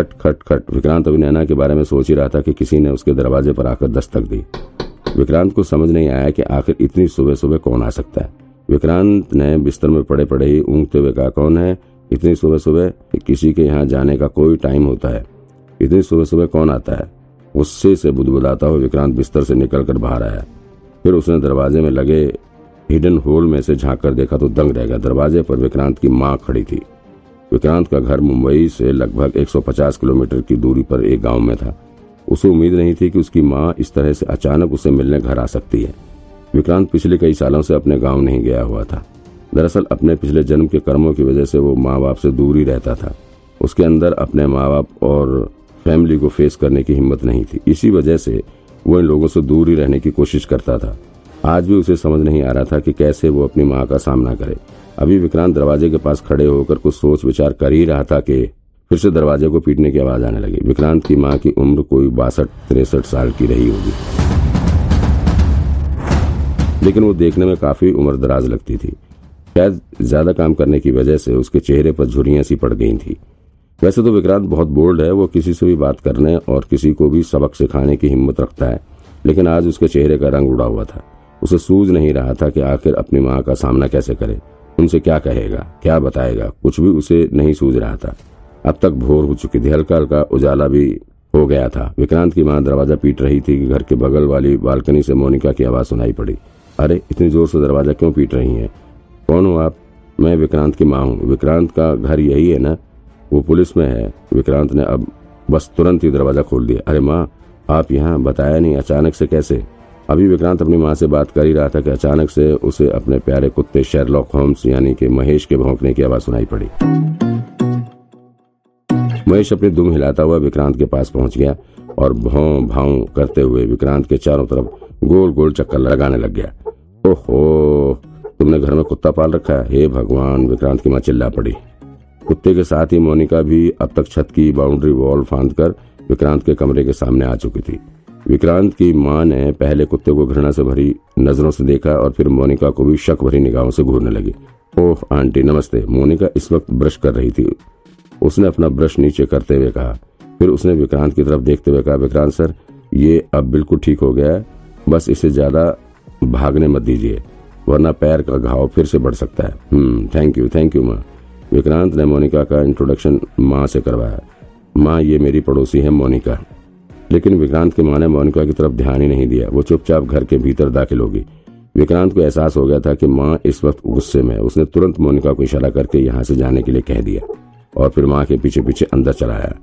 खट खट खट, विक्रांत अभी नैना के बारे में सोच ही रहा था कि किसी ने उसके दरवाजे पर आकर दस्तक दी। विक्रांत को समझ नहीं आया कि आखिर इतनी सुबह सुबह कौन आ सकता है। विक्रांत ने बिस्तर में पड़े पड़े ही ऊँगते हुए कहा, कौन है? इतनी सुबह सुबह किसी के यहाँ जाने का कोई टाइम होता है। इतनी सुबह सुबह कौन आता है? गुस्से से बुदबुदाता हुआ विक्रांत बिस्तर से निकलकर बाहर आया। फिर उसने दरवाजे में लगे हिडन होल में से झाँक कर देखा तो दंग रह गया। दरवाजे पर विक्रांत की माँ खड़ी थी। विक्रांत का घर मुंबई से लगभग 150 किलोमीटर की दूरी पर एक गाँव में था। उसे उम्मीद नहीं थी कि उसकी माँ इस तरह से अचानक उसे मिलने घर आ सकती है। विक्रांत पिछले कई सालों से अपने गाँव नहीं गया हुआ था। दरअसल अपने पिछले जन्म के कर्मों की वजह से वो माँ बाप से दूर ही रहता था। उसके अंदर अपने माँ बाप और फैमिली को फेस करने की हिम्मत नहीं थी। इसी वजह से वो इन लोगों से दूर ही रहने की कोशिश करता था। आज भी उसे समझ नहीं आ रहा था कि कैसे वो अपनी माँ का सामना करे। अभी विक्रांत दरवाजे के पास खड़े होकर कुछ सोच विचार कर ही रहा था कि फिर से दरवाजे को पीटने की आवाज़ आने लगी। विक्रांत की माँ की उम्र कोई बासठ, तिरसठ साल की रही होगी। लेकिन वो देखने में काफ़ी उम्र दराज लगती थी। शायद ज़्यादा काम करने की वजह से उसके चेहरे पर झुरियाँ सी पड़ गई थी। वैसे तो विक्रांत बहुत बोल्ड है, वो किसी से भी बात करने और किसी को भी सबक सिखाने की हिम्मत रखता है। लेकिन आज उसके चेहरे का रंग उड़ा हुआ था। उसे सूझ नहीं रहा था कि आखिर अपनी माँ का सामना कैसे करे। उनसे क्या कहेगा, क्या बताएगा, कुछ भी उसे नहीं सूझ रहा था। अब तक भोर हो चुकी थी हल्का हल्का उजाला भी हो गया था। विक्रांत की माँ दरवाज़ा पीट रही थी कि घर के बगल वाली बालकनी से मोनिका की आवाज़ सुनाई पड़ी। अरे, इतनी ज़ोर से दरवाज़ा क्यों पीट रही है? कौन हो आप? मैं विक्रांत की माँ हूँ। विक्रांत का घर यही है ना? वो पुलिस में है। विक्रांत ने अब बस तुरंत ही दरवाज़ा खोल दिया। अरे माँ, आप यहाँ बताया नहीं, अचानक से कैसे? अभी विक्रांत अपनी माँ से बात कर ही रहा था कि अचानक से उसे अपने प्यारे कुत्ते शेरलॉक होम्स, यानी कि महेश के भौंकने की आवाज़ सुनाई पड़ी। महेश अपनी दुम हिलाता हुआ विक्रांत के पास पहुँच गया और भाव भाव करते हुए विक्रांत के चारों तरफ़ गोल गोल चक्कर लगाने लग गया। ओहो, तुमने घर में कुत्ता पाल रखा है? हे भगवान, विक्रांत की माँ चिल्ला पड़ी। कुत्ते के साथ ही मोनिका भी अब तक छत की बाउंड्री वॉल फांद कर विक्रांत के कमरे के सामने आ चुकी थी। विक्रांत की माँ ने पहले कुत्ते को घृणा से भरी नज़रों से देखा और फिर मोनिका को भी शक भरी निगाहों से घूरने लगी। ओह, आंटी, नमस्ते। मोनिका इस वक्त ब्रश कर रही थी। उसने अपना ब्रश नीचे करते हुए कहा। फिर उसने विक्रांत की तरफ़ देखते हुए कहा, विक्रांत सर, ये अब बिल्कुल ठीक हो गया है। बस इसे ज़्यादा भागने मत दीजिए, वरना पैर का घाव फिर से बढ़ सकता है। थैंक यू थैंक यू माँ। विक्रांत ने मोनिका का इंट्रोडक्शन माँ से करवाया। माँ, ये मेरी पड़ोसी है, मोनिका। लेकिन विक्रांत की माँ ने मोनिका की तरफ़ ध्यान ही नहीं दिया। वो चुपचाप घर के भीतर दाखिल होगी विक्रांत को एहसास हो गया था कि माँ इस वक्त गुस्से में उसने तुरंत मोनिका को इशारा करके यहाँ से जाने के लिए कह दिया और फिर माँ के पीछे पीछे अंदर चला आया।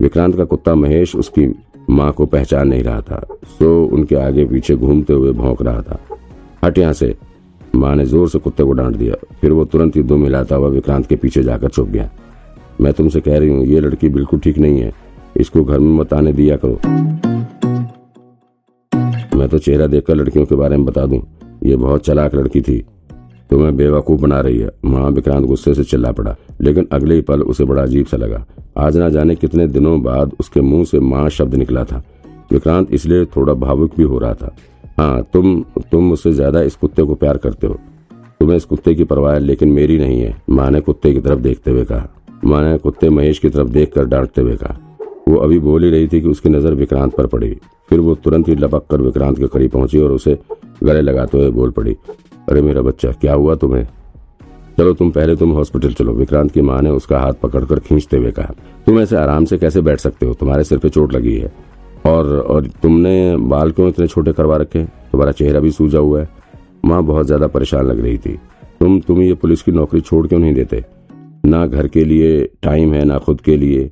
विक्रांत का कुत्ता महेश उसकी माँ को पहचान नहीं रहा था। सो उनके आगे पीछे घूमते हुए भौंक रहा था। हट यहाँ से। माँ ने ज़ोर से कुत्ते को डांट दिया। फिर वो तुरंत ही दो मिलाता हुआ विक्रांत के पीछे जाकर चुप गया। मैं तुमसे कह रही हूँ, ये लड़की बिल्कुल ठीक नहीं है। इसको घर में मत आने दिया करो। मैं तो चेहरा देखकर लड़कियों के बारे में बता दूँ, ये बहुत चलाक लड़की थी। तुम्हें बेवकूफ़ बना रही है। माँ विक्रांत गुस्से से चिल्ला पड़ा, लेकिन अगले ही पल उसे बड़ा अजीब सा लगा। आज ना जाने कितने दिनों बाद उसके मुँह से माँ शब्द निकला था। विक्रांत इसलिए थोड़ा भावुक भी हो रहा था। हाँ तुम तुम मुझसे ज़्यादा इस कुत्ते को प्यार करते हो। तुम्हें इस कुत्ते की परवाह है लेकिन मेरी नहीं है, माँ ने कुत्ते की तरफ़ देखते हुए कहा। माँ ने कुत्ते महेश की तरफ़ देख कर डांटते हुए कहा। वो अभी बोल ही रही थी कि उसकी नज़र विक्रांत पर पड़ी। फिर वो तुरंत ही लपक कर विक्रांत के करीब पहुँची और उसे गले लगाते हुए बोल पड़ी, अरे मेरा बच्चा, क्या हुआ तुम्हें? चलो, तुम पहले तुम हॉस्पिटल चलो, विक्रांत की माँ ने उसका हाथ पकड़कर खींचते हुए कहा। तुम ऐसे आराम से कैसे बैठ सकते हो? तुम्हारे सिर पे चोट लगी है। और और तुमने बाल क्यों इतने छोटे करवा रखे? तुम्हारा चेहरा भी सूजा हुआ है। माँ बहुत ज़्यादा परेशान लग रही थी। तुम तुम ये पुलिस की नौकरी छोड़ क्यों नहीं देते? ना घर के लिए टाइम है, ना खुद के लिए।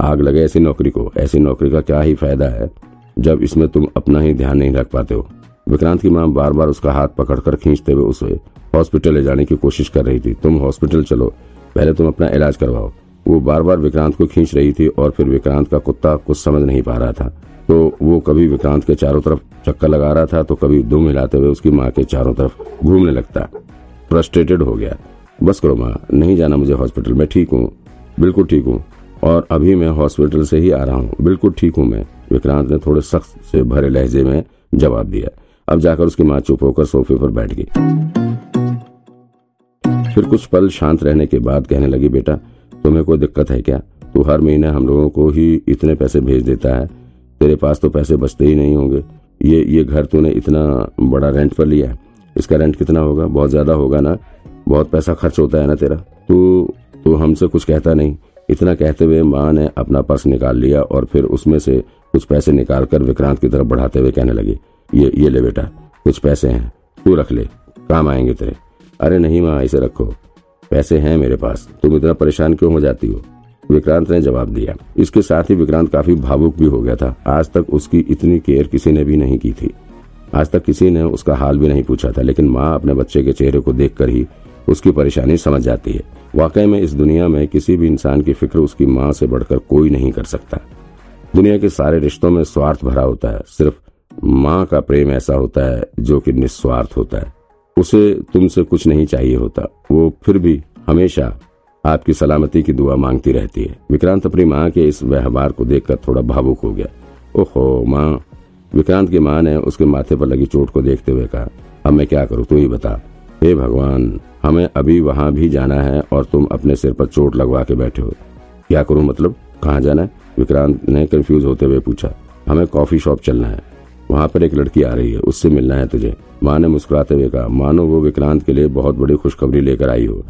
आग लगे ऐसी नौकरी को, ऐसी नौकरी का क्या ही फ़ायदा है, जब इसमें तुम अपना ही ध्यान नहीं रख पाते हो। विक्रांत की माँ बार बार उसका हाथ पकड़कर खींचते हुए उसे हॉस्पिटल ले जाने की कोशिश कर रही थी। तुम हॉस्पिटल चलो, पहले तुम अपना इलाज करवाओ। वो बार बार विक्रांत को खींच रही थी और फिर विक्रांत का कुत्ता कुछ समझ नहीं पा रहा था। तो वो कभी विक्रांत के चारों तरफ़ चक्कर लगा रहा था तो कभी दुम हिलाते हुए उसकी माँ के चारों तरफ़ घूमने लगता। फ्रस्ट्रेटेड हो गया। बस करो माँ, नहीं जाना मुझे हॉस्पिटल, में ठीक हूँ, बिल्कुल ठीक हूँ। और अभी मैं हॉस्पिटल से ही आ रहा हूँ। बिल्कुल ठीक हूँ मैं। विक्रांत ने थोड़े सख्त से भरे लहजे में जवाब दिया। अब जाकर उसकी माँ चुप होकर सोफे पर बैठ गई। फिर कुछ पल शांत रहने के बाद कहने लगी, बेटा, तुम्हें कोई दिक्कत है क्या? तू हर महीने हम लोगों को ही इतने पैसे भेज देता है। तेरे पास तो पैसे बचते ही नहीं होंगे। ये ये घर तूने इतना बड़ा रेंट पर लिया है। इसका रेंट कितना होगा? बहुत ज़्यादा होगा ना? बहुत पैसा खर्च होता है ना तेरा? तू तू हमसे कुछ कहता नहीं। इतना कहते हुए माँ ने अपना पर्स निकाल लिया और फिर उसमें से कुछ पैसे निकाल कर विक्रांत की तरफ़ बढ़ाते हुए कहने लगी, ये ये ले बेटा, कुछ पैसे हैं, तू रख ले, काम आएँगे तेरे। अरे नहीं माँ, इसे रखो, पैसे हैं मेरे पास, तुम इतना परेशान क्यों हो जाती हो? विक्रांत ने जवाब दिया। इसके साथ ही विक्रांत काफ़ी भावुक भी हो गया था। आज तक उसकी इतनी केयर किसी ने भी नहीं की थी। आज तक किसी ने उसका हाल भी नहीं पूछा था, लेकिन माँ अपने बच्चे के चेहरे को देखकर ही उसकी परेशानी समझ जाती है। वाकई में इस दुनिया में किसी भी इंसान की फ़िक्र उसकी माँ से बढ़कर कोई नहीं कर सकता। दुनिया के सारे रिश्तों में स्वार्थ भरा होता है। सिर्फ़ माँ का प्रेम ऐसा होता है जो कि निस्वार्थ होता है। उसे तुमसे कुछ नहीं चाहिए होता। वो फिर भी हमेशा आपकी सलामती की दुआ मांगती रहती है। विक्रांत अपनी माँ के इस व्यवहार को देखकर थोड़ा भावुक हो गया। ओहो, माँ। विक्रांत की माँ ने उसके माथे पर लगी चोट को देखते हुए कहा, अब मैं क्या करूँ? तू ही बता। हे भगवान हमें अभी वहाँ भी जाना है और तुम अपने सिर पर चोट लगवा के बैठे हो। क्या करूँ मतलब? कहाँ जाना है? विक्रांत ने कंफ्यूज होते हुए पूछा। हमें कॉफ़ी शॉप चलना है। वहाँ पर एक लड़की आ रही है, उससे मिलना है तुझे। माँ ने मुस्कुराते हुए कहा, मानो वो विक्रांत के लिए बहुत बड़ी खुशखबरी लेकर आई हो।